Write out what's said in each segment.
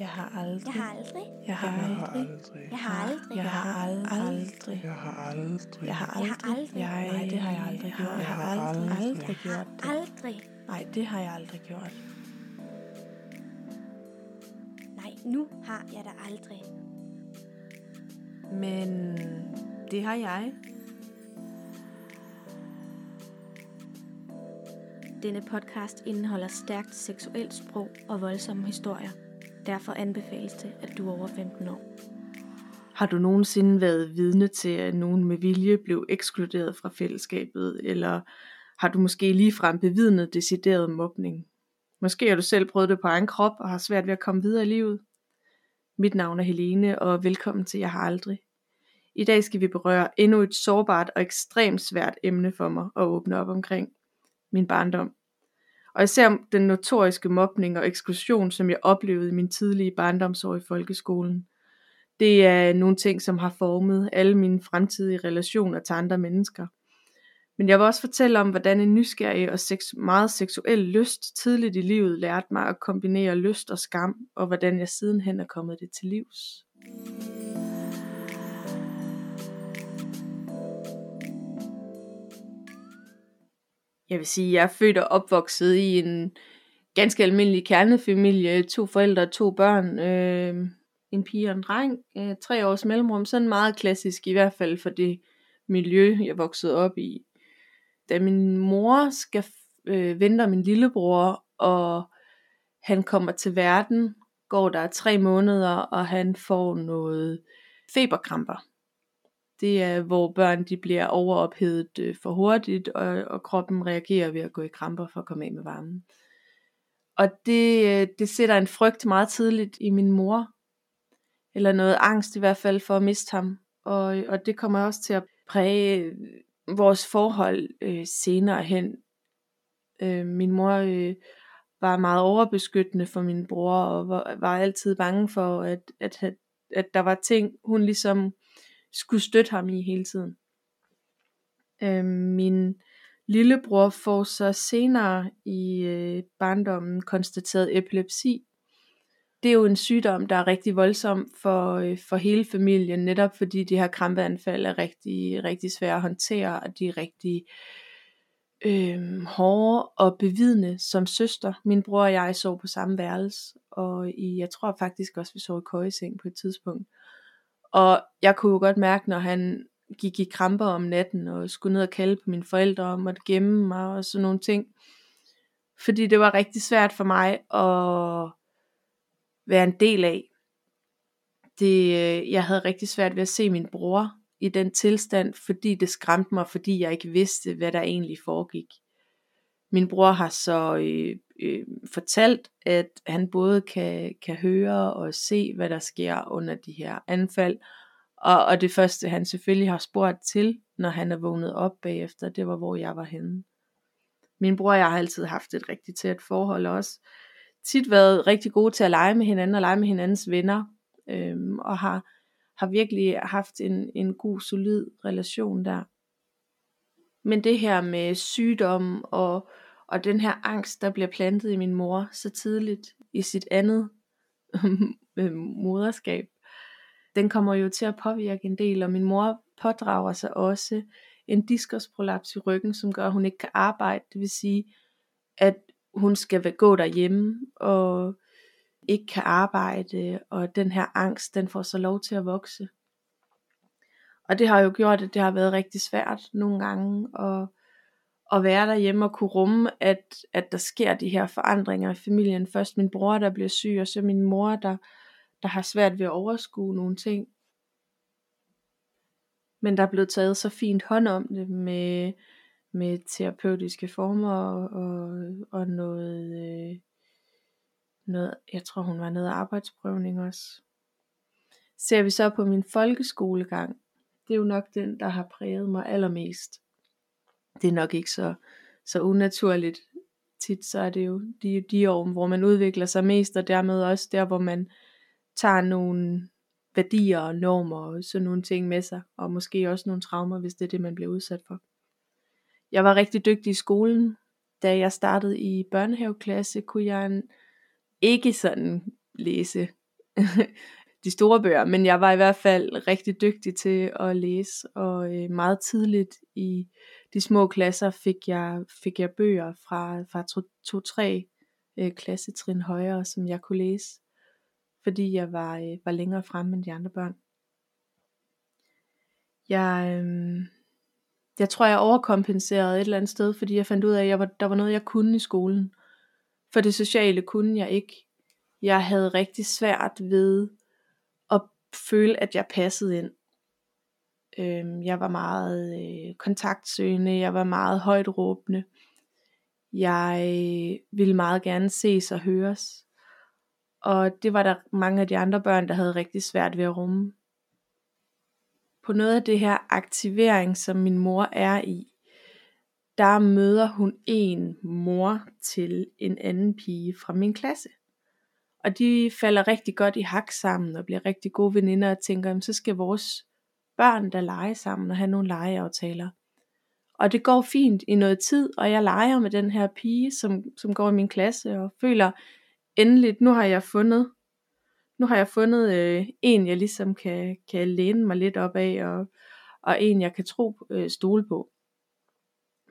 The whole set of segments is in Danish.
Jeg har aldrig. Jeg har aldrig. Jeg har aldrig. Jeg har aldrig. Jeg har aldrig. Jeg har aldrig. Jeg har Jeg har aldrig. aldrig. Jeg, nej, det har jeg aldrig gjort. Jeg har aldrig, aldrig gjort det. Aldrig. Nej, det har jeg aldrig gjort. Nej, nu har jeg da aldrig. Men det har jeg. Denne podcast indeholder stærkt seksuelt sprog og voldsomme historier. Derfor anbefales det, at du er over 15 år. Har du nogensinde været vidne til, at nogen med vilje blev ekskluderet fra fællesskabet, eller har du måske ligefrem bevidnet decideret mobning? Måske har du selv prøvet det på egen krop og har svært ved at komme videre i livet. Mit navn er Helene, og velkommen til Jeg har aldrig. I dag skal vi berøre endnu et sårbart og ekstremt svært emne for mig at åbne op omkring. Min barndom. Og især den notoriske mobning og eksklusion, som jeg oplevede i min tidlige barndomsår i folkeskolen. Det er nogle ting, som har formet alle mine fremtidige relationer til andre mennesker. Men jeg vil også fortælle om, hvordan en nysgerrig og seks- meget seksuel lyst tidligt i livet lærte mig at kombinere lyst og skam, og hvordan jeg sidenhen er kommet det til livs. Jeg vil sige, jeg er født og opvokset i en ganske almindelig kernefamilie. To forældre to børn. Øh, en pige og en dreng. Øh, tre års mellemrum. Sådan meget klassisk i hvert fald for det miljø, jeg voksede op i. Da min mor skal øh, vente om min lillebror, og han kommer til verden, går der tre måneder, og han får noget feberkramper. Det er, hvor børn de bliver overophedet øh, for hurtigt, og, og kroppen reagerer ved at gå i kramper for at komme af med varmen. Og det, øh, det sætter en frygt meget tidligt i min mor, eller noget angst i hvert fald for at miste ham. Og, og det kommer også til at præge øh, vores forhold øh, senere hen. Øh, min mor øh, var meget overbeskyttende for min bror, og var, var altid bange for, at, at, at, at der var ting, hun ligesom skulle støtte ham i hele tiden. Øh, min lillebror får så senere i øh, barndommen konstateret epilepsi. Det er jo en sygdom, der er rigtig voldsom for, øh, for hele familien, netop fordi de her krampeanfald er rigtig, rigtig svære at håndtere, og de er rigtig øh, hårde og bevidende som søster. Min bror og jeg sov på samme værelse, og i, jeg tror faktisk også, vi sov i køjeseng på et tidspunkt. Og jeg kunne jo godt mærke, når han gik i kramper om natten, og skulle ned og kalde på mine forældre, og måtte gemme mig, og sådan nogle ting. Fordi det var rigtig svært for mig at være en del af. Det, øh, jeg havde rigtig svært ved at se min bror i den tilstand, fordi det skræmte mig, fordi jeg ikke vidste, hvad der egentlig foregik. Min bror har så øh, øh, fortalt, at han både kan, kan høre og se, hvad der sker under de her anfald, og, og det første, han selvfølgelig har spurgt til, når han er vågnet op bagefter, det var, hvor jeg var henne. Min bror og jeg har altid haft et rigtig tæt forhold også. Tit været rigtig gode til at lege med hinanden og lege med hinandens venner. Øhm, og har, har virkelig haft en, en god, solid relation der. Men det her med sygdom og, og den her angst, der bliver plantet i min mor så tidligt i sit andet øh, moderskab, den kommer jo til at påvirke en del, og min mor pådrager sig også en diskusprolaps i ryggen, som gør, at hun ikke kan arbejde. Det vil sige, at hun skal gå derhjemme og ikke kan arbejde, og den her angst, den får så lov til at vokse. Og det har jo gjort, at det har været rigtig svært nogle gange at, at være derhjemme og kunne rumme, at, at der sker de her forandringer i familien. Først min bror, der bliver syg, og så min mor, der, der har svært ved at overskue nogle ting. Men der er blevet taget så fint hånd om det med, med terapeutiske former og, og noget, øh, noget, jeg tror hun var noget arbejdsprøvning også. Ser vi så på min folkeskolegang, det er jo nok den, der har præget mig allermest. Det er nok ikke så, så unaturligt. Tit så er det jo de, de år, hvor man udvikler sig mest, og dermed også der, hvor man tager nogle værdier og normer og sådan nogle ting med sig, og måske også nogle traumer, hvis det er det, man bliver udsat for. Jeg var rigtig dygtig i skolen. Da jeg startede i børnehaveklasse, kunne jeg ikke sådan læse de store bøger, men jeg var i hvert fald rigtig dygtig til at læse, og øh, meget tidligt i de små klasser fik jeg, fik jeg bøger fra, fra to-tre øh, klassetrin højere, som jeg kunne læse, fordi jeg var, øh, var længere fremme end de andre børn. Jeg, øh, jeg tror, jeg overkompenserede et eller andet sted, fordi jeg fandt ud af, at jeg var, der var noget, jeg kunne i skolen. For det sociale kunne jeg ikke. Jeg havde rigtig svært ved at føle, at jeg passede ind. Øh, jeg var meget øh, kontaktsøgende, jeg var meget højt råbende. Jeg øh, ville meget gerne ses og høres. Og det var der mange af de andre børn, der havde rigtig svært ved at rumme. På noget af det her aktivering, som min mor er i, der møder hun en mor til en anden pige fra min klasse. Og de falder rigtig godt i hak sammen og bliver rigtig gode veninder og tænker, så skal vores børn der leger sammen og have nogle legeaftaler. Og det går fint i noget tid, og jeg leger med den her pige, som, som går i min klasse, og føler endelig, nu har jeg fundet, nu har jeg fundet øh, en, jeg ligesom kan, kan læne mig lidt op af, og, og en, jeg kan tro øh, stole på.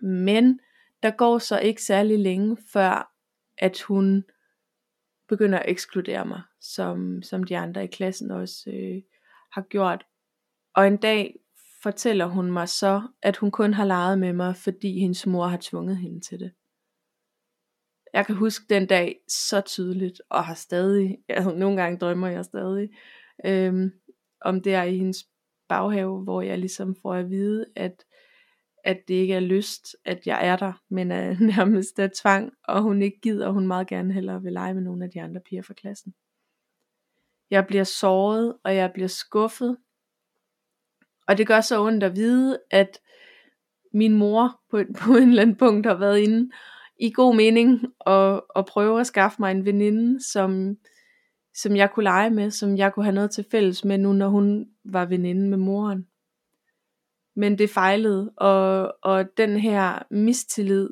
Men der går så ikke særlig længe, før at hun begynder at ekskludere mig, som, som de andre i klassen også øh, har gjort. Og en dag fortæller hun mig så, at hun kun har leget med mig, fordi hendes mor har tvunget hende til det. Jeg kan huske den dag så tydeligt, og har stadig, altså nogle gange drømmer jeg stadig, øhm, om det er i hendes baghave, hvor jeg ligesom får at vide, at, at det ikke er lyst, at jeg er der, men er nærmest af tvang, og hun ikke gider, og hun meget gerne hellere vil lege med nogle af de andre piger fra klassen. Jeg bliver såret, og jeg bliver skuffet, og det gør så ondt at vide, at min mor på, på en eller anden punkt har været inde i god mening og, og prøve at skaffe mig en veninde, som, som jeg kunne lege med, som jeg kunne have noget til fælles med nu, når hun var veninde med moren. Men det fejlede, og, og den her mistillid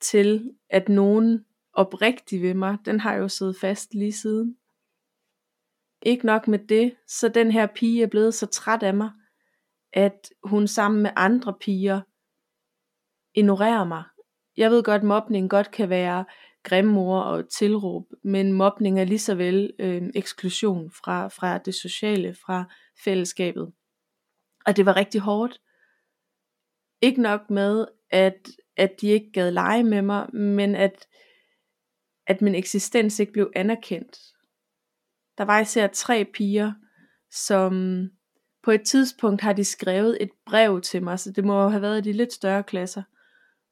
til, at nogen oprigtig ved mig, den har jo siddet fast lige siden. Ikke nok med det, så den her pige er blevet så træt af mig, at hun sammen med andre piger ignorerer mig. Jeg ved godt, at mobning godt kan være grimmor og tilråb, men mobning er lige så vel øh, eksklusion fra, fra det sociale, fra fællesskabet. Og det var rigtig hårdt. Ikke nok med, at, at de ikke gad lege med mig, men at, at min eksistens ikke blev anerkendt. Der var især tre piger, som på et tidspunkt har de skrevet et brev til mig, så det må have været i de lidt større klasser,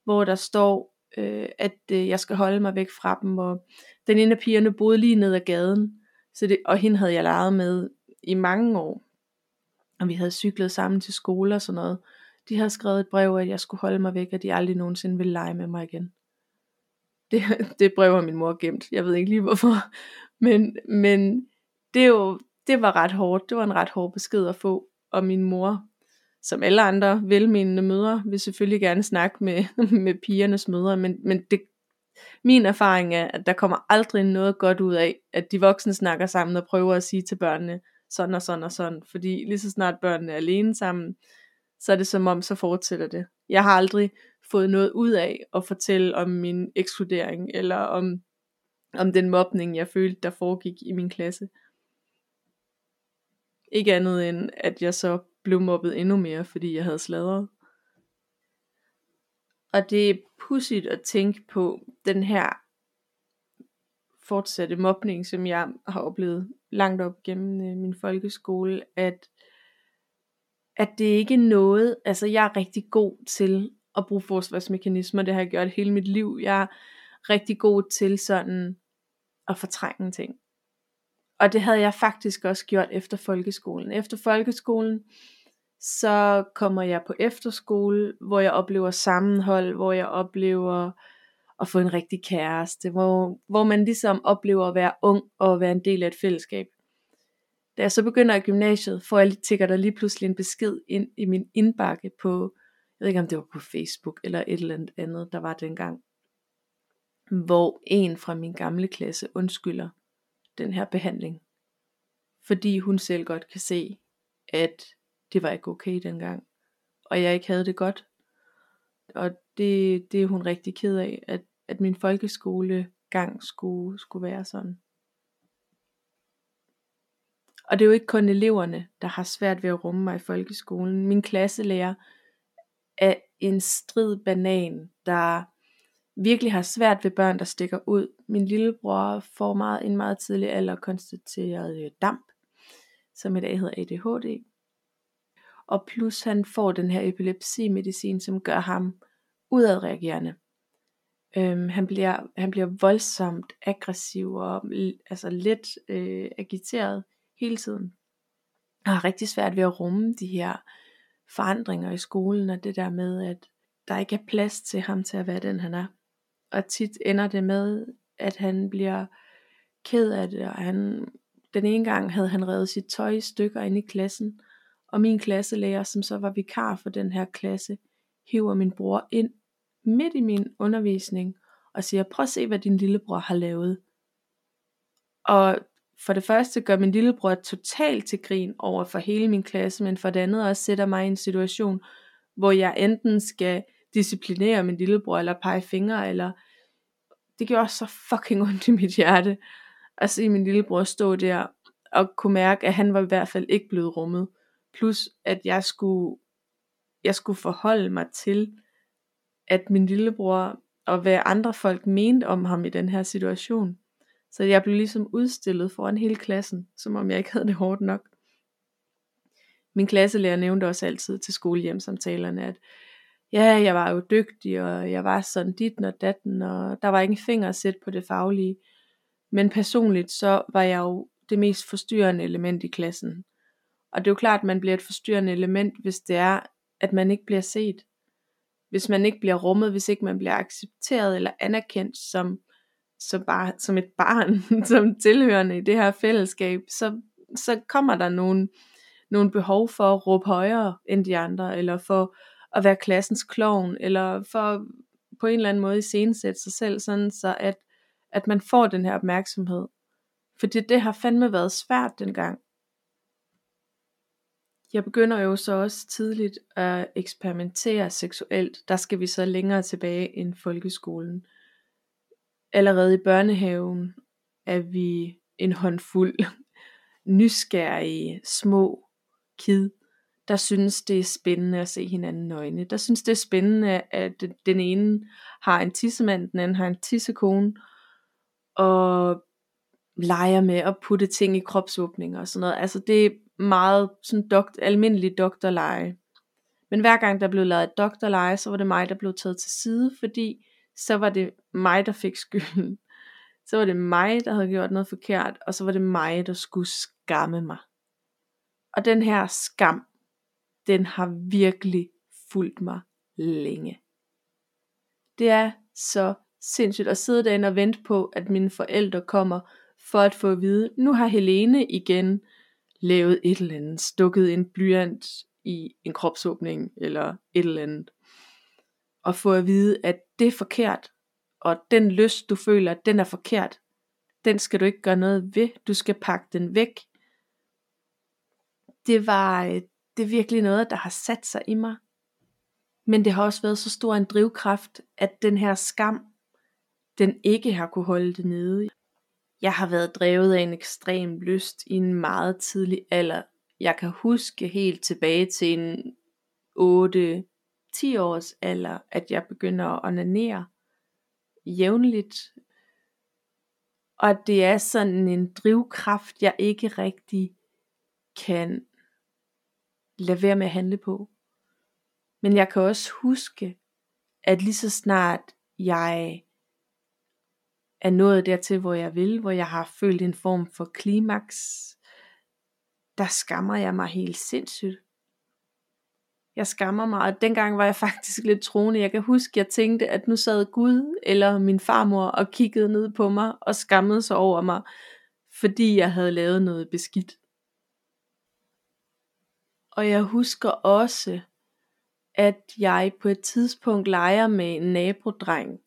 hvor der står, øh, at øh, jeg skal holde mig væk fra dem, og den ene af pigerne boede lige ned ad gaden, så det, og hende havde jeg leget med i mange år, og vi havde cyklet sammen til skole og sådan noget. De havde skrevet et brev, at jeg skulle holde mig væk, og de aldrig nogensinde ville lege med mig igen. Det, det brev har min mor gemt, jeg ved ikke lige hvorfor, men, men det er jo, det var ret hårdt. Det var en ret hård besked at få. Og min mor, som alle andre velmenende mødre, vil selvfølgelig gerne snakke med, med pigernes mødre, men, men det, min erfaring er, at der kommer aldrig noget godt ud af, at de voksne snakker sammen og prøver at sige til børnene, sådan og sådan og sådan. Fordi lige så snart børnene er alene sammen, så er det som om, så fortsætter det. Jeg har aldrig fået noget ud af at fortælle om min ekskludering, eller om, om den mobning, jeg følte, der foregik i min klasse. Ikke andet end, at jeg så blev mobbet endnu mere, fordi jeg havde sladret. Og det er pudsigt at tænke på den her fortsatte mobning, som jeg har oplevet langt op gennem øh, min folkeskole, at, at det ikke er noget, altså jeg er rigtig god til at bruge forsvarsmekanismer, det har jeg gjort hele mit liv. Jeg er rigtig god til sådan at fortrænge ting. Og det havde jeg faktisk også gjort efter folkeskolen. Efter folkeskolen, så kommer jeg på efterskole, hvor jeg oplever sammenhold, hvor jeg oplever at få en rigtig kæreste, hvor, hvor man ligesom oplever at være ung og være en del af et fællesskab. Da jeg så begynder i gymnasiet, får jeg tigger der lige pludselig en besked ind i min indbakke på, jeg ved ikke om det var på Facebook eller et eller andet, der var dengang, hvor en fra min gamle klasse undskylder den her behandling. fordi hun selv godt kan se, at det var ikke okay dengang, og jeg ikke havde det godt. Og det, det er hun rigtig ked af, at, at min folkeskolegang skulle, skulle være sådan. Og det er jo ikke kun eleverne, der har svært ved at rumme mig i folkeskolen. Min klasselærer er en strid banan, der virkelig har svært ved børn, der stikker ud. Min lillebror får meget, en meget tidlig alder konstateret øh, damp, som i dag hedder ADHD. Og plus han får den her epilepsimedicin, som gør ham udadreagerende. Øhm, han, bliver, han bliver voldsomt aggressiv og altså lidt øh, agiteret hele tiden. Og har rigtig svært ved at rumme de her forandringer i skolen, og det der med, at der ikke er plads til ham til at være den han er. Og tit ender det med, at han bliver ked af det, og han, den ene gang havde han revet sit tøj i stykker ind i klassen, og min klasselærer, som så var vikar for den her klasse, hiver min bror ind midt i min undervisning og siger, prøv at se, hvad din lillebror har lavet. Og for det første gør min lillebror totalt til grin over for hele min klasse, men for det andet også sætter mig i en situation, hvor jeg enten skal disciplinere min lillebror, eller pege fingre, eller det gjorde så fucking ondt i mit hjerte, at se min lillebror stå der, og kunne mærke, at han var i hvert fald ikke blevet rummet. Plus, at jeg skulle, jeg skulle forholde mig til, at min lillebror, og hvad andre folk mente om ham i den her situation. Så jeg blev ligesom udstillet foran hele klassen, som om jeg ikke havde det hårdt nok. Min klasselærer nævnte også altid til skolehjemsamtalerne, at ja, jeg var jo dygtig, og jeg var sådan dit og datten, og der var ingen finger at sætte på det faglige. Men personligt så var jeg jo det mest forstyrrende element i klassen. Og det er jo klart, at man bliver et forstyrrende element, hvis det er, at man ikke bliver set. Hvis man ikke bliver rummet, hvis ikke man bliver accepteret eller anerkendt som som, bare, som et barn, som tilhørende i det her fællesskab, så, så kommer der nogle, nogle behov for at råbe højere end de andre, eller for at være klassens klovn, eller for på en eller anden måde iscenesætte sig selv, sådan så at, at man får den her opmærksomhed. Fordi det har fandme været svært dengang. Jeg begynder jo så også tidligt at eksperimentere seksuelt. Der skal vi så længere tilbage end folkeskolen allerede i børnehaven er vi en håndfuld nysgerrige små kid, der synes det er spændende at se hinanden nøgne. Der synes det er spændende, at den ene har en tissemand, den anden har en tissekone, og leger med at putte ting i kropsåbninger og sådan noget. Altså det er meget sådan dokt, almindelig doktorleje. Men hver gang der blev lavet doktorleje, så var det mig, der blev taget til side, fordi så var det mig, der fik skylden. Så var det mig, der havde gjort noget forkert, og så var det mig, der skulle skamme mig. Og den her skam, den har virkelig fulgt mig længe. Det er så sindssygt at sidde derinde og vente på, at mine forældre kommer for at få at vide, nu har Helene igen lavet et eller andet, stukket en blyant i en kropsåbning eller et eller andet og få at vide, at det er forkert, og den lyst, du føler, den er forkert. Den skal du ikke gøre noget ved. Du skal pakke den væk. Det var det er virkelig noget, der har sat sig i mig. Men det har også været så stor en drivkraft, at den her skam, den ikke har kunne holde det nede. Jeg har været drevet af en ekstrem lyst i en meget tidlig alder. Jeg kan huske helt tilbage til en 8 10 års alder, at jeg begynder at onanere jævnligt. Og det er sådan en drivkraft, jeg ikke rigtig kan lade være med at handle på. Men jeg kan også huske, at lige så snart jeg er nået dertil, hvor jeg vil, hvor jeg har følt en form for klimaks, der skammer jeg mig helt sindssygt. Jeg skammer mig, og dengang var jeg faktisk lidt troende. Jeg kan huske, jeg tænkte, at nu sad Gud eller min farmor og kiggede ned på mig og skammede sig over mig, fordi jeg havde lavet noget beskidt. Og jeg husker også, at jeg på et tidspunkt leger med en nabodreng,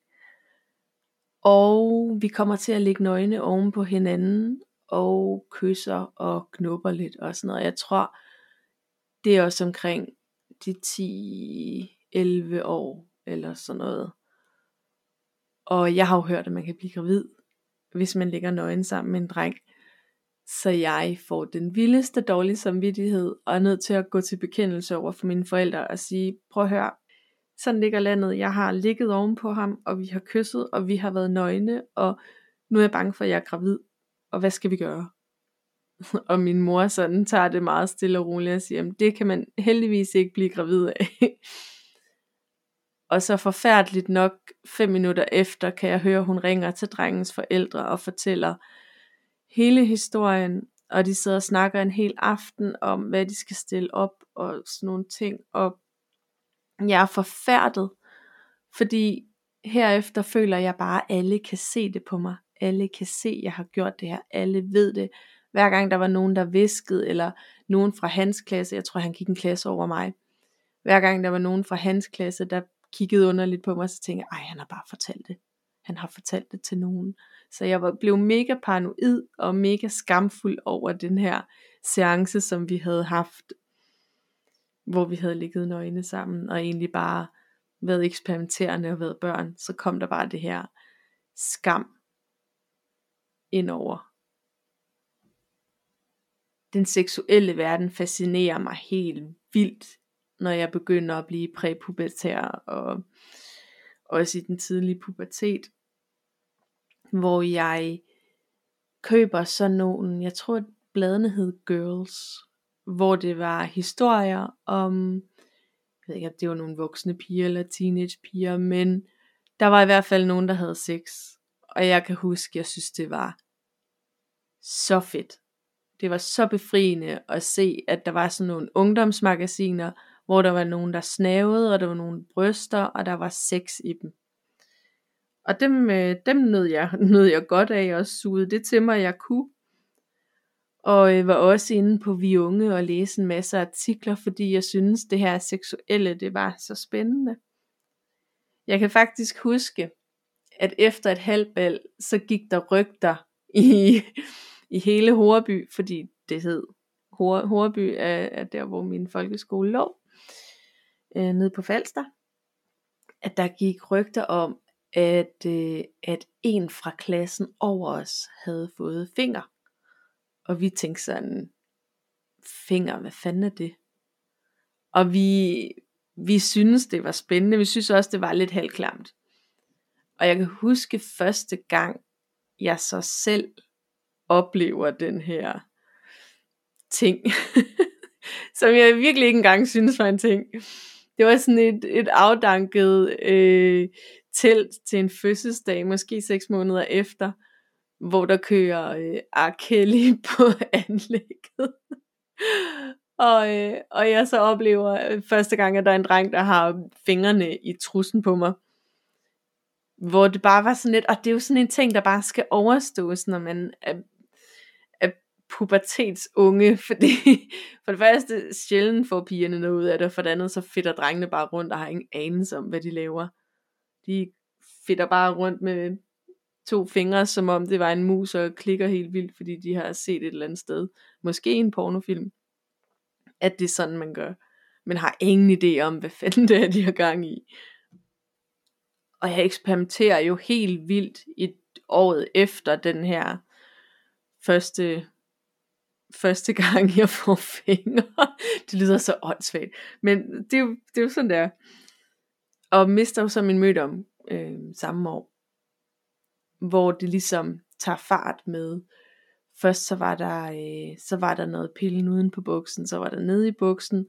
og vi kommer til at ligge nøgne oven på hinanden, og kysser og knupper lidt og sådan noget. Jeg tror, det er også omkring de 10-11 år eller sådan noget. Og jeg har jo hørt, at man kan blive gravid, hvis man ligger nøgen sammen med en dreng. Så jeg får den vildeste dårlige samvittighed, og er nødt til at gå til bekendelse over for mine forældre og sige, prøv at høre, sådan ligger landet, jeg har ligget oven på ham, og vi har kysset, og vi har været nøgne, og nu er jeg bange for, at jeg er gravid, og hvad skal vi gøre? og min mor sådan tager det meget stille og roligt og siger, det kan man heldigvis ikke blive gravid af. og så forfærdeligt nok, fem minutter efter, kan jeg høre, hun ringer til drengens forældre og fortæller hele historien, og de sidder og snakker en hel aften om, hvad de skal stille op og sådan nogle ting, og jeg er forfærdet, fordi herefter føler jeg bare, at alle kan se det på mig. Alle kan se, at jeg har gjort det her. Alle ved det. Hver gang der var nogen, der viskede, eller nogen fra hans klasse, jeg tror han gik en klasse over mig. Hver gang der var nogen fra hans klasse, der kiggede underligt på mig, så tænkte jeg, ej han har bare fortalt det. Han har fortalt det til nogen. Så jeg var, blev mega paranoid og mega skamfuld over den her seance, som vi havde haft, hvor vi havde ligget nøgne sammen, og egentlig bare været eksperimenterende og været børn, så kom der bare det her skam indover. Den seksuelle verden fascinerer mig helt vildt, når jeg begynder at blive præpubertær og også i den tidlige pubertet, hvor jeg køber sådan nogle, jeg tror bladene hed Girls, hvor det var historier om, jeg ved ikke, om det var nogle voksne piger eller teenage piger, men der var i hvert fald nogen, der havde sex. Og jeg kan huske, jeg synes, det var så fedt. Det var så befriende at se, at der var sådan nogle ungdomsmagasiner, hvor der var nogen, der snavede, og der var nogle bryster, og der var sex i dem. Og dem, øh, dem nød jeg, nød jeg godt af, og sugede det til mig, jeg kunne. Og øh, var også inde på Vi Unge og læse en masse artikler, fordi jeg synes, det her seksuelle, det var så spændende. Jeg kan faktisk huske, at efter et halvbal, så gik der rygter i, i hele Horeby, fordi det hed Horeby er, er der, hvor min folkeskole lå, øh, nede på Falster, at der gik rygter om, at, øh, at en fra klassen over os havde fået finger. Og vi tænkte sådan, finger, hvad fanden er det? Og vi, vi synes det var spændende, vi synes også det var lidt halvklamt. Og jeg kan huske første gang, jeg så selv oplever den her ting, som jeg virkelig ikke engang synes var en ting. Det var sådan et, et afdanket øh, telt til en fødselsdag, måske seks måneder efter, hvor der kører øh, R. Kelly på anlægget. og, øh, og jeg så oplever øh, første gang, at der er en dreng, der har fingrene i trussen på mig. Hvor det bare var sådan lidt, og det er jo sådan en ting, der bare skal overstås, når man pubertetsunge, fordi for det første sjældent får pigerne noget ud af det, og for det andet så fitter drengene bare rundt og har ingen anelse om, hvad de laver. De fitter bare rundt med to fingre, som om det var en mus, og klikker helt vildt, fordi de har set et eller andet sted. Måske en pornofilm. At det er sådan, man gør. Men har ingen idé om, hvad fanden det er, de har gang i. Og jeg eksperimenterer jo helt vildt i året efter den her første, første gang, jeg får fingre. Det lyder så åndssvagt. Men det er jo, det er jo sådan der. Og mister jo så min mødom øh, samme år hvor det ligesom tager fart med, først så var der, øh, så var der noget pillen uden på buksen, så var der nede i buksen,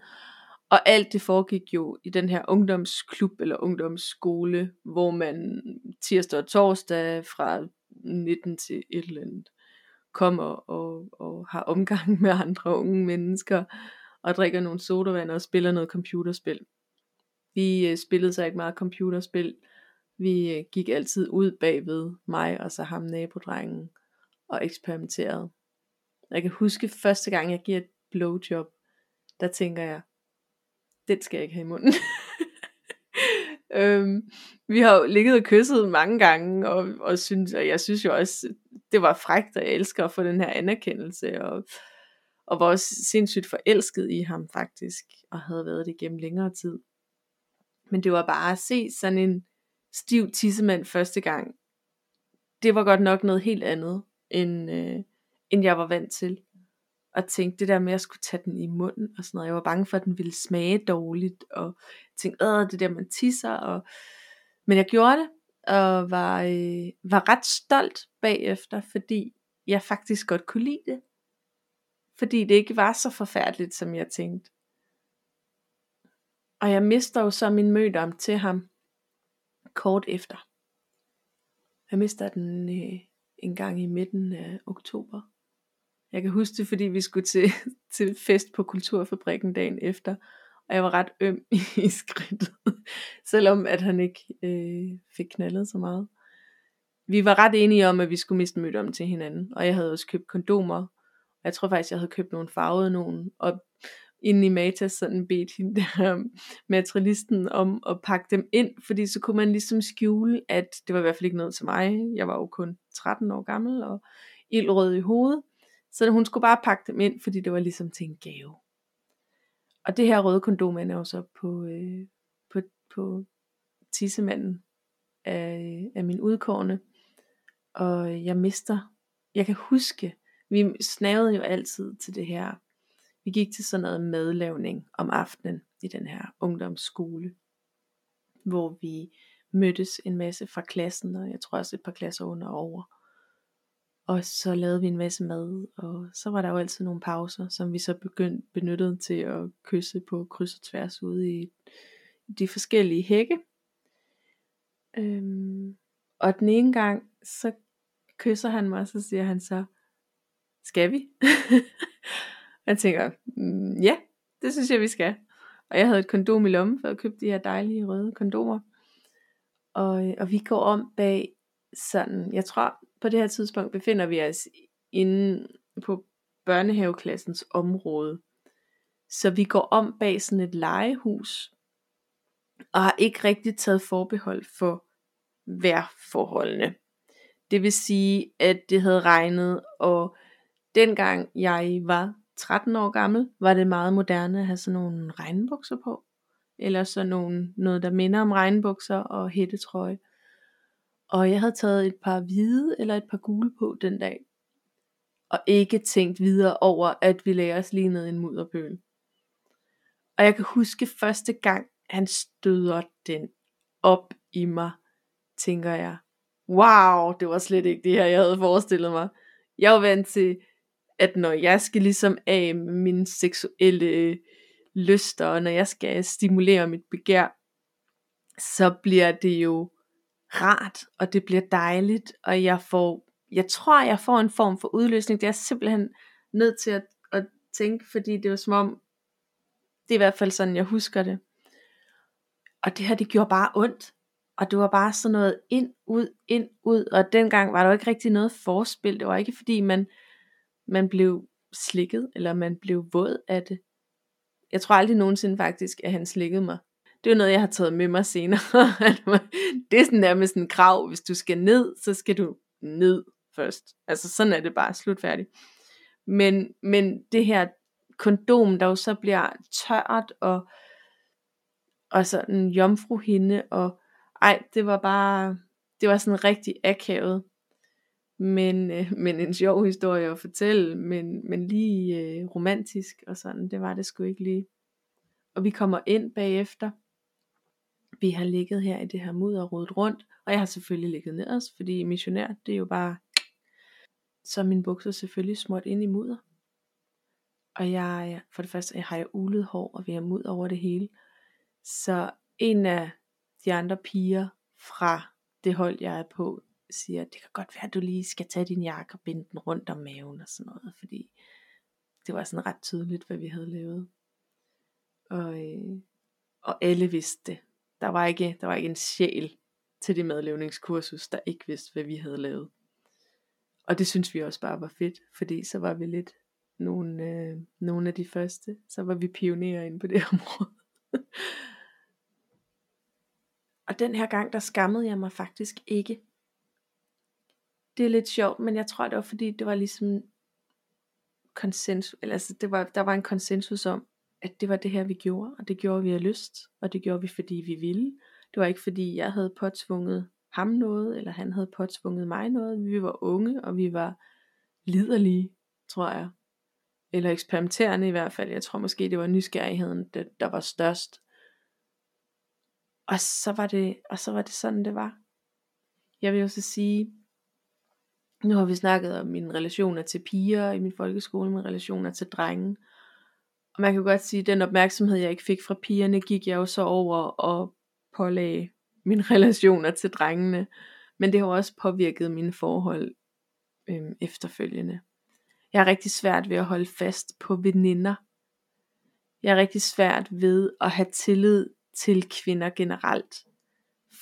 og alt det foregik jo i den her ungdomsklub eller ungdomsskole, hvor man tirsdag og torsdag fra 19 til et eller andet kommer og, og har omgang med andre unge mennesker, og drikker nogle sodavand og spiller noget computerspil. Vi øh, spillede så ikke meget computerspil, vi øh, gik altid ud bagved mig og så ham nabodrengen og eksperimenterede. Jeg kan huske første gang jeg giver et blowjob, der tænker jeg, den skal jeg ikke have i munden. øhm, vi har jo ligget og kysset mange gange, og, og, synes, og jeg synes jo også, det var frækt, og jeg elsker at få den her anerkendelse, og, og var også sindssygt forelsket i ham faktisk, og havde været det gennem længere tid. Men det var bare at se sådan en stiv tissemand første gang. Det var godt nok noget helt andet, end, øh, end jeg var vant til. Og tænkte det der med at skulle tage den i munden og sådan noget. Jeg var bange for, at den ville smage dårligt. Og tænkte, øh, det der man tisser. Og... Men jeg gjorde det. Og var, øh, var ret stolt bagefter, fordi jeg faktisk godt kunne lide det. Fordi det ikke var så forfærdeligt, som jeg tænkte. Og jeg mister jo så min mødom til ham kort efter. Jeg mister den øh, en gang i midten af oktober. Jeg kan huske det, fordi vi skulle til, til fest på Kulturfabrikken dagen efter, og jeg var ret øm i skridtet, selvom at han ikke øh, fik knaldet så meget. Vi var ret enige om, at vi skulle miste mødt om til hinanden, og jeg havde også købt kondomer, jeg tror faktisk, jeg havde købt nogle farvede nogen, og inden i Matas sådan bedt hende der materialisten om at pakke dem ind, fordi så kunne man ligesom skjule, at det var i hvert fald ikke noget til mig. Jeg var jo kun 13 år gammel og ildrød i hovedet. Så hun skulle bare pakke dem ind, fordi det var ligesom til en gave. Og det her røde kondom er jo så på, øh, på, på tissemanden af, af min udkårne. Og jeg mister, jeg kan huske, vi snavede jo altid til det her vi gik til sådan noget madlavning om aftenen i den her ungdomsskole, hvor vi mødtes en masse fra klassen, og jeg tror også et par klasser under og over. Og så lavede vi en masse mad, og så var der jo altid nogle pauser, som vi så begyndte benyttede til at kysse på kryds og tværs ude i de forskellige hække. Øhm, og den ene gang, så kysser han mig, og så siger han så, skal vi? Jeg tænker, mm, ja, det synes jeg, vi skal. Og jeg havde et kondom i lommen, for at købe de her dejlige røde kondomer. Og, øh, og vi går om bag sådan, jeg tror på det her tidspunkt befinder vi os inde på børnehaveklassens område. Så vi går om bag sådan et legehus, og har ikke rigtig taget forbehold for vejrforholdene. Det vil sige, at det havde regnet, og dengang jeg var 13 år gammel, var det meget moderne at have sådan nogle regnbukser på. Eller sådan nogle, noget, der minder om regnbukser og hættetrøje. Og jeg havde taget et par hvide eller et par gule på den dag. Og ikke tænkt videre over, at vi lagde os lige ned i en mudderpøl. Og jeg kan huske første gang, han støder den op i mig, tænker jeg, wow, det var slet ikke det her, jeg havde forestillet mig. Jeg var vant til at når jeg skal ligesom af med mine seksuelle øh, lyster, og når jeg skal stimulere mit begær, så bliver det jo rart, og det bliver dejligt, og jeg får, jeg tror, jeg får en form for udløsning. Det er simpelthen nødt til at, at tænke, fordi det var som om, det er i hvert fald sådan, jeg husker det. Og det her, det gjorde bare ondt. Og det var bare sådan noget ind, ud, ind, ud. Og dengang var der jo ikke rigtig noget forspil. Det var ikke fordi, man man blev slikket, eller man blev våd af det. Jeg tror aldrig nogensinde faktisk, at han slikkede mig. Det er noget, jeg har taget med mig senere. det er sådan nærmest en krav. Hvis du skal ned, så skal du ned først. Altså sådan er det bare slutfærdigt. Men, men det her kondom, der jo så bliver tørt og, og sådan jomfruhinde, og ej, det var bare, det var sådan rigtig akavet. Men, øh, men en sjov historie at fortælle, men, men lige øh, romantisk og sådan, det var det sgu ikke lige. Og vi kommer ind bagefter. Vi har ligget her i det her mudder og rodet rundt, og jeg har selvfølgelig ligget nederst, fordi missionær, det er jo bare, så min bukser selvfølgelig småt ind i mudder. Og jeg, for det første, jeg har jeg ulet hår, og vi har mudder over det hele. Så en af de andre piger fra det hold, jeg er på, siger, det kan godt være, at du lige skal tage din jakke og binde den rundt om maven og sådan noget, fordi det var sådan ret tydeligt, hvad vi havde lavet. Og, øh, og alle vidste det. Der var, ikke, der var ikke en sjæl til det madlavningskursus, der ikke vidste, hvad vi havde lavet. Og det synes vi også bare var fedt, fordi så var vi lidt nogle, øh, nogle af de første. Så var vi pionerer inde på det område. og den her gang, der skammede jeg mig faktisk ikke det er lidt sjovt, men jeg tror, det var fordi, det var ligesom konsensus, eller altså det var, der var en konsensus om, at det var det her, vi gjorde, og det gjorde vi af lyst, og det gjorde vi, fordi vi ville. Det var ikke fordi, jeg havde påtvunget ham noget, eller han havde påtvunget mig noget. Vi var unge, og vi var liderlige, tror jeg. Eller eksperimenterende i hvert fald. Jeg tror måske, det var nysgerrigheden, der, der var størst. Og så var det, og så var det sådan, det var. Jeg vil også sige, nu har vi snakket om mine relationer til piger i min folkeskole, mine relationer til drenge. Og man kan godt sige, at den opmærksomhed, jeg ikke fik fra pigerne, gik jeg jo så over og pålagde mine relationer til drengene. Men det har også påvirket mine forhold øhm, efterfølgende. Jeg er rigtig svært ved at holde fast på veninder. Jeg er rigtig svært ved at have tillid til kvinder generelt.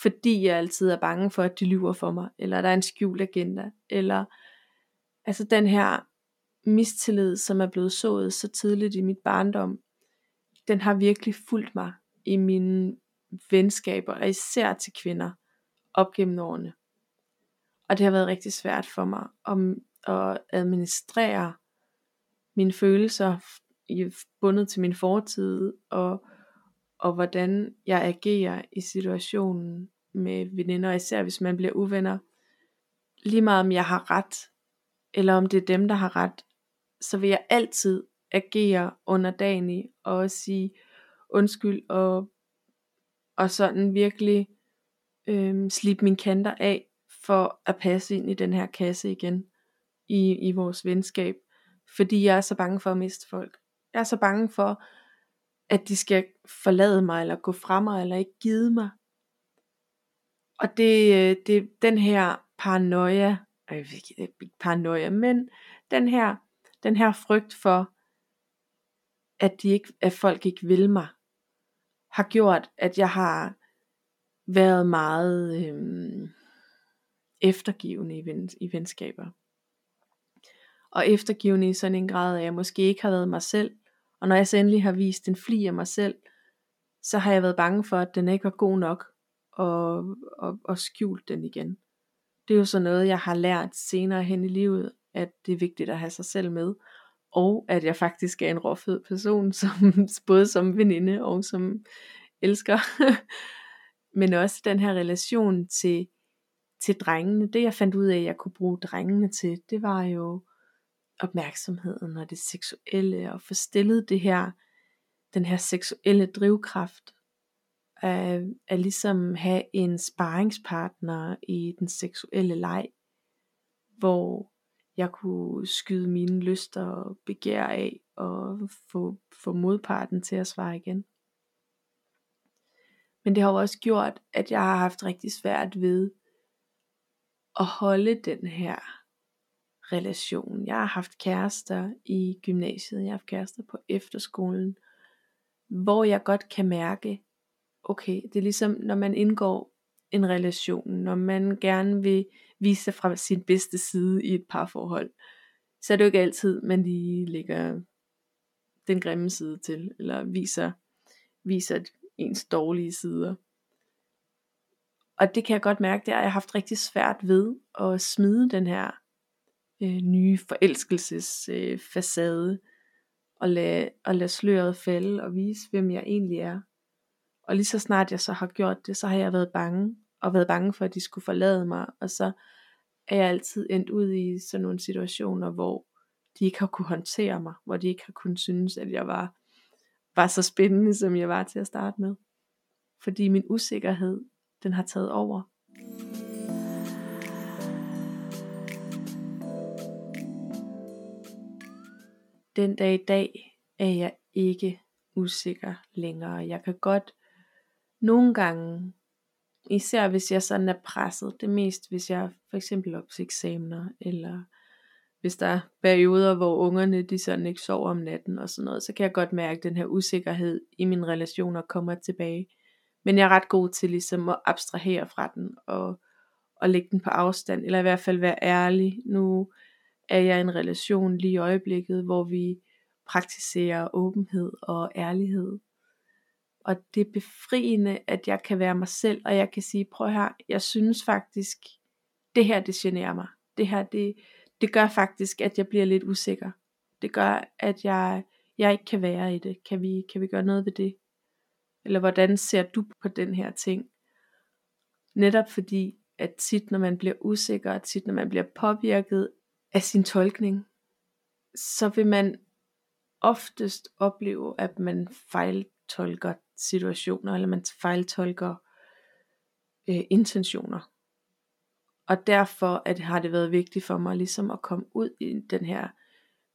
Fordi jeg altid er bange for, at de lyver for mig, eller der er en skjult agenda, eller altså den her mistillid, som er blevet sået så tidligt i mit barndom, den har virkelig fulgt mig i mine venskaber, og især til kvinder, op gennem årene. Og det har været rigtig svært for mig at, at administrere mine følelser bundet til min fortid, og, og hvordan jeg agerer i situationen med veninder, især hvis man bliver uvenner. Lige meget om jeg har ret, eller om det er dem, der har ret, så vil jeg altid agere under dagen i, og sige undskyld, og, og sådan virkelig øhm, slippe mine kanter af, for at passe ind i den her kasse igen, i, i vores venskab, fordi jeg er så bange for at miste folk. Jeg er så bange for, at de skal forlade mig, eller gå fra mig, eller ikke give mig. Og det, øh, det den her paranoia, øh, ikke paranoia, men den her, den her frygt for, at, de ikke, at folk ikke vil mig, har gjort, at jeg har været meget øhm, eftergivende i, ven, i venskaber. Og eftergivende i sådan en grad, at jeg måske ikke har været mig selv. Og når jeg så endelig har vist en fli af mig selv, så har jeg været bange for, at den ikke var god nok, og, og, og skjult den igen. Det er jo så noget, jeg har lært senere hen i livet, at det er vigtigt at have sig selv med, og at jeg faktisk er en råfed person, som, både som veninde og som elsker, men også den her relation til, til drengene. Det jeg fandt ud af, at jeg kunne bruge drengene til, det var jo opmærksomheden og det seksuelle, og få stillet det her, den her seksuelle drivkraft, at, at ligesom have en sparringspartner i den seksuelle leg, hvor jeg kunne skyde mine lyster og begær af, og få, få modparten til at svare igen. Men det har jo også gjort, at jeg har haft rigtig svært ved at holde den her relation. Jeg har haft kærester i gymnasiet, jeg har haft kærester på efterskolen, hvor jeg godt kan mærke, okay, det er ligesom når man indgår en relation, når man gerne vil vise sig fra sin bedste side i et parforhold, så er det jo ikke altid, man lige lægger den grimme side til, eller viser, viser ens dårlige sider. Og det kan jeg godt mærke, det er, at jeg har haft rigtig svært ved at smide den her øh, nye forelskelsesfacade, øh, og lade, og lade sløret falde, og vise, hvem jeg egentlig er. Og lige så snart jeg så har gjort det, så har jeg været bange, og været bange for, at de skulle forlade mig, og så er jeg altid endt ud i sådan nogle situationer, hvor de ikke har kunne håndtere mig, hvor de ikke har kunnet synes, at jeg var, var så spændende, som jeg var til at starte med. Fordi min usikkerhed, den har taget over. Den dag i dag er jeg ikke usikker længere. Jeg kan godt nogle gange, især hvis jeg sådan er presset, det mest hvis jeg for eksempel op til eksamener, eller hvis der er perioder, hvor ungerne de sådan ikke sover om natten og sådan noget, så kan jeg godt mærke, at den her usikkerhed i mine relationer kommer tilbage. Men jeg er ret god til ligesom at abstrahere fra den, og, og lægge den på afstand, eller i hvert fald være ærlig. Nu er jeg i en relation lige i øjeblikket, hvor vi praktiserer åbenhed og ærlighed. Og det er befriende, at jeg kan være mig selv, og jeg kan sige, prøv her, jeg synes faktisk, det her det generer mig. det her, det, det gør faktisk, at jeg bliver lidt usikker. Det gør, at jeg, jeg ikke kan være i det. Kan vi, kan vi gøre noget ved det? Eller hvordan ser du på den her ting? Netop fordi, at tit når man bliver usikker, og tit når man bliver påvirket af sin tolkning, så vil man oftest opleve, at man fejltolker situationer, eller man fejltolker øh, intentioner. Og derfor at har det været vigtigt for mig ligesom at komme ud i den her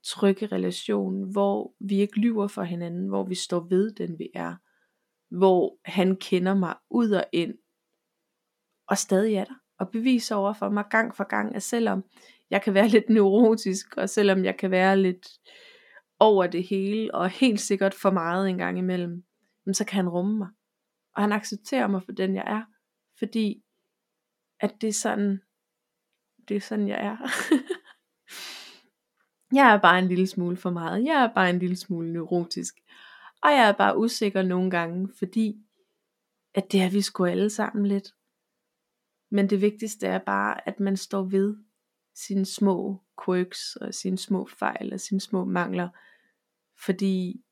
trygge relation, hvor vi ikke lyver for hinanden, hvor vi står ved den vi er, hvor han kender mig ud og ind, og stadig er der, og beviser over for mig gang for gang, at selvom jeg kan være lidt neurotisk, og selvom jeg kan være lidt over det hele, og helt sikkert for meget en gang imellem, så kan han rumme mig. Og han accepterer mig for den jeg er, fordi at det er sådan, det er sådan jeg er. jeg er bare en lille smule for meget. Jeg er bare en lille smule neurotisk. Og jeg er bare usikker nogle gange, fordi at det er vi sgu alle sammen lidt. Men det vigtigste er bare, at man står ved sine små quirks og sine små fejl og sine små mangler. Fordi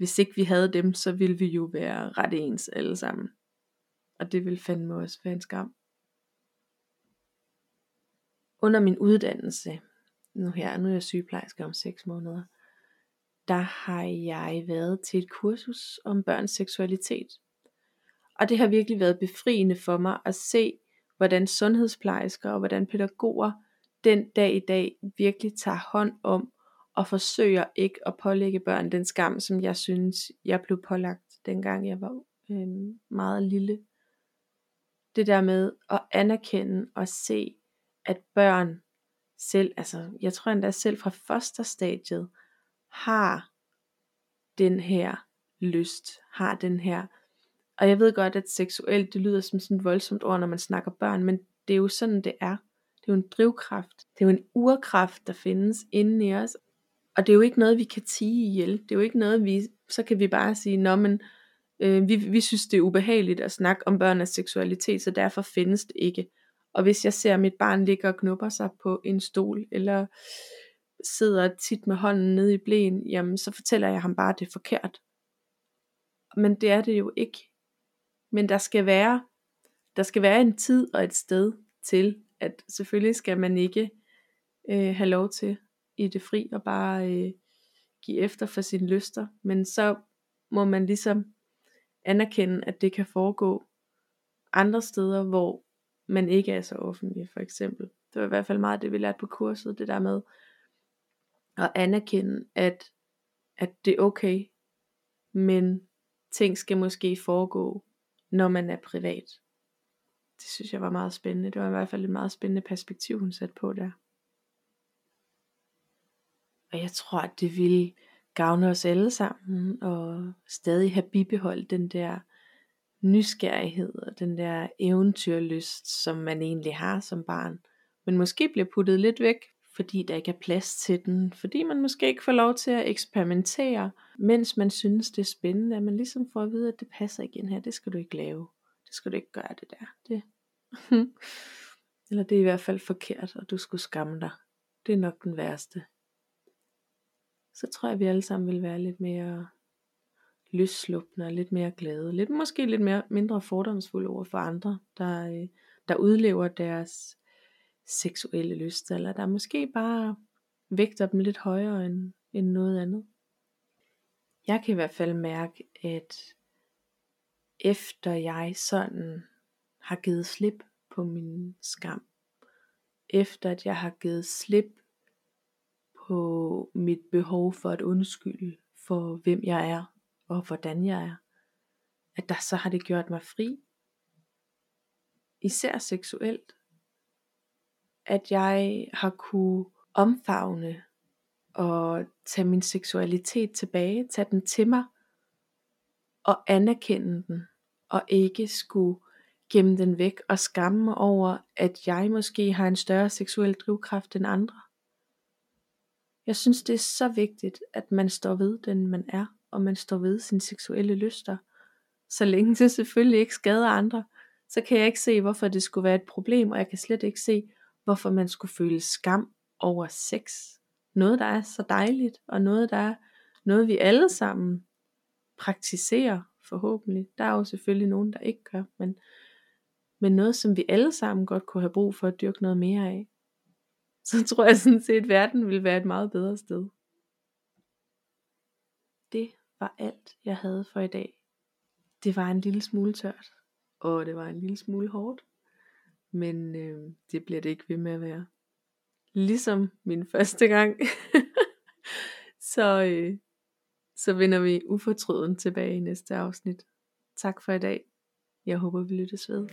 hvis ikke vi havde dem, så ville vi jo være ret ens alle sammen. Og det ville fandme også være en skam. Under min uddannelse, nu her, nu er jeg sygeplejerske om 6 måneder, der har jeg været til et kursus om børns seksualitet. Og det har virkelig været befriende for mig at se, hvordan sundhedsplejersker og hvordan pædagoger den dag i dag virkelig tager hånd om og forsøger ikke at pålægge børn den skam, som jeg synes, jeg blev pålagt, dengang jeg var øh, meget lille. Det der med at anerkende og se, at børn selv, altså jeg tror endda selv fra fosterstadiet, har den her lyst, har den her, og jeg ved godt, at seksuelt, det lyder som sådan et voldsomt ord, når man snakker børn, men det er jo sådan, det er. Det er jo en drivkraft. Det er jo en urkraft, der findes inde i os. Og det er jo ikke noget, vi kan tige ihjel. Det er jo ikke noget, vi, så kan vi bare sige, nå, men øh, vi, vi synes, det er ubehageligt at snakke om børnenes seksualitet, så derfor findes det ikke. Og hvis jeg ser mit barn ligge og knupper sig på en stol, eller sidder tit med hånden nede i blæen, jamen så fortæller jeg ham bare, at det er forkert. Men det er det jo ikke. Men der skal være, der skal være en tid og et sted til, at selvfølgelig skal man ikke øh, have lov til i det fri og bare øh, give efter for sine lyster. Men så må man ligesom anerkende, at det kan foregå andre steder, hvor man ikke er så offentlig, for eksempel. Det var i hvert fald meget det, vi lærte på kurset, det der med at anerkende, at, at det er okay, men ting skal måske foregå, når man er privat. Det synes jeg var meget spændende. Det var i hvert fald et meget spændende perspektiv, hun satte på der. Og jeg tror, at det ville gavne os alle sammen, og stadig have bibeholdt den der nysgerrighed og den der eventyrlyst, som man egentlig har som barn, men måske bliver puttet lidt væk, fordi der ikke er plads til den, fordi man måske ikke får lov til at eksperimentere, mens man synes det er spændende, at man ligesom får at vide, at det passer igen her, det skal du ikke lave, det skal du ikke gøre det der, det. eller det er i hvert fald forkert, og du skulle skamme dig, det er nok den værste. Så tror jeg, at vi alle sammen vil være lidt mere løsslupne og lidt mere glade. Lidt, måske lidt mere, mindre fordomsfulde over for andre, der, øh, der udlever deres seksuelle lyst, eller der måske bare vægter dem lidt højere end, end noget andet. Jeg kan i hvert fald mærke, at efter jeg sådan har givet slip på min skam, efter at jeg har givet slip på mit behov for at undskylde for hvem jeg er, og hvordan jeg er, at der så har det gjort mig fri. Især seksuelt. At jeg har kunne omfavne og tage min seksualitet tilbage, tage den til mig og anerkende den og ikke skulle gemme den væk og skamme mig over, at jeg måske har en større seksuel drivkraft end andre. Jeg synes det er så vigtigt, at man står ved den man er og man står ved sine seksuelle lyster, så længe det selvfølgelig ikke skader andre, så kan jeg ikke se, hvorfor det skulle være et problem, og jeg kan slet ikke se, hvorfor man skulle føle skam over sex. Noget, der er så dejligt, og noget, der er noget, vi alle sammen praktiserer, forhåbentlig. Der er jo selvfølgelig nogen, der ikke gør, men, men noget, som vi alle sammen godt kunne have brug for at dyrke noget mere af. Så tror jeg sådan set, at verden ville være et meget bedre sted. Det var alt, jeg havde for i dag. Det var en lille smule tørt, og det var en lille smule hårdt, men øh, det bliver det ikke ved med at være. Ligesom min første gang. så, øh, så vender vi ufortrøden tilbage i næste afsnit. Tak for i dag. Jeg håber, vi lyttes ved.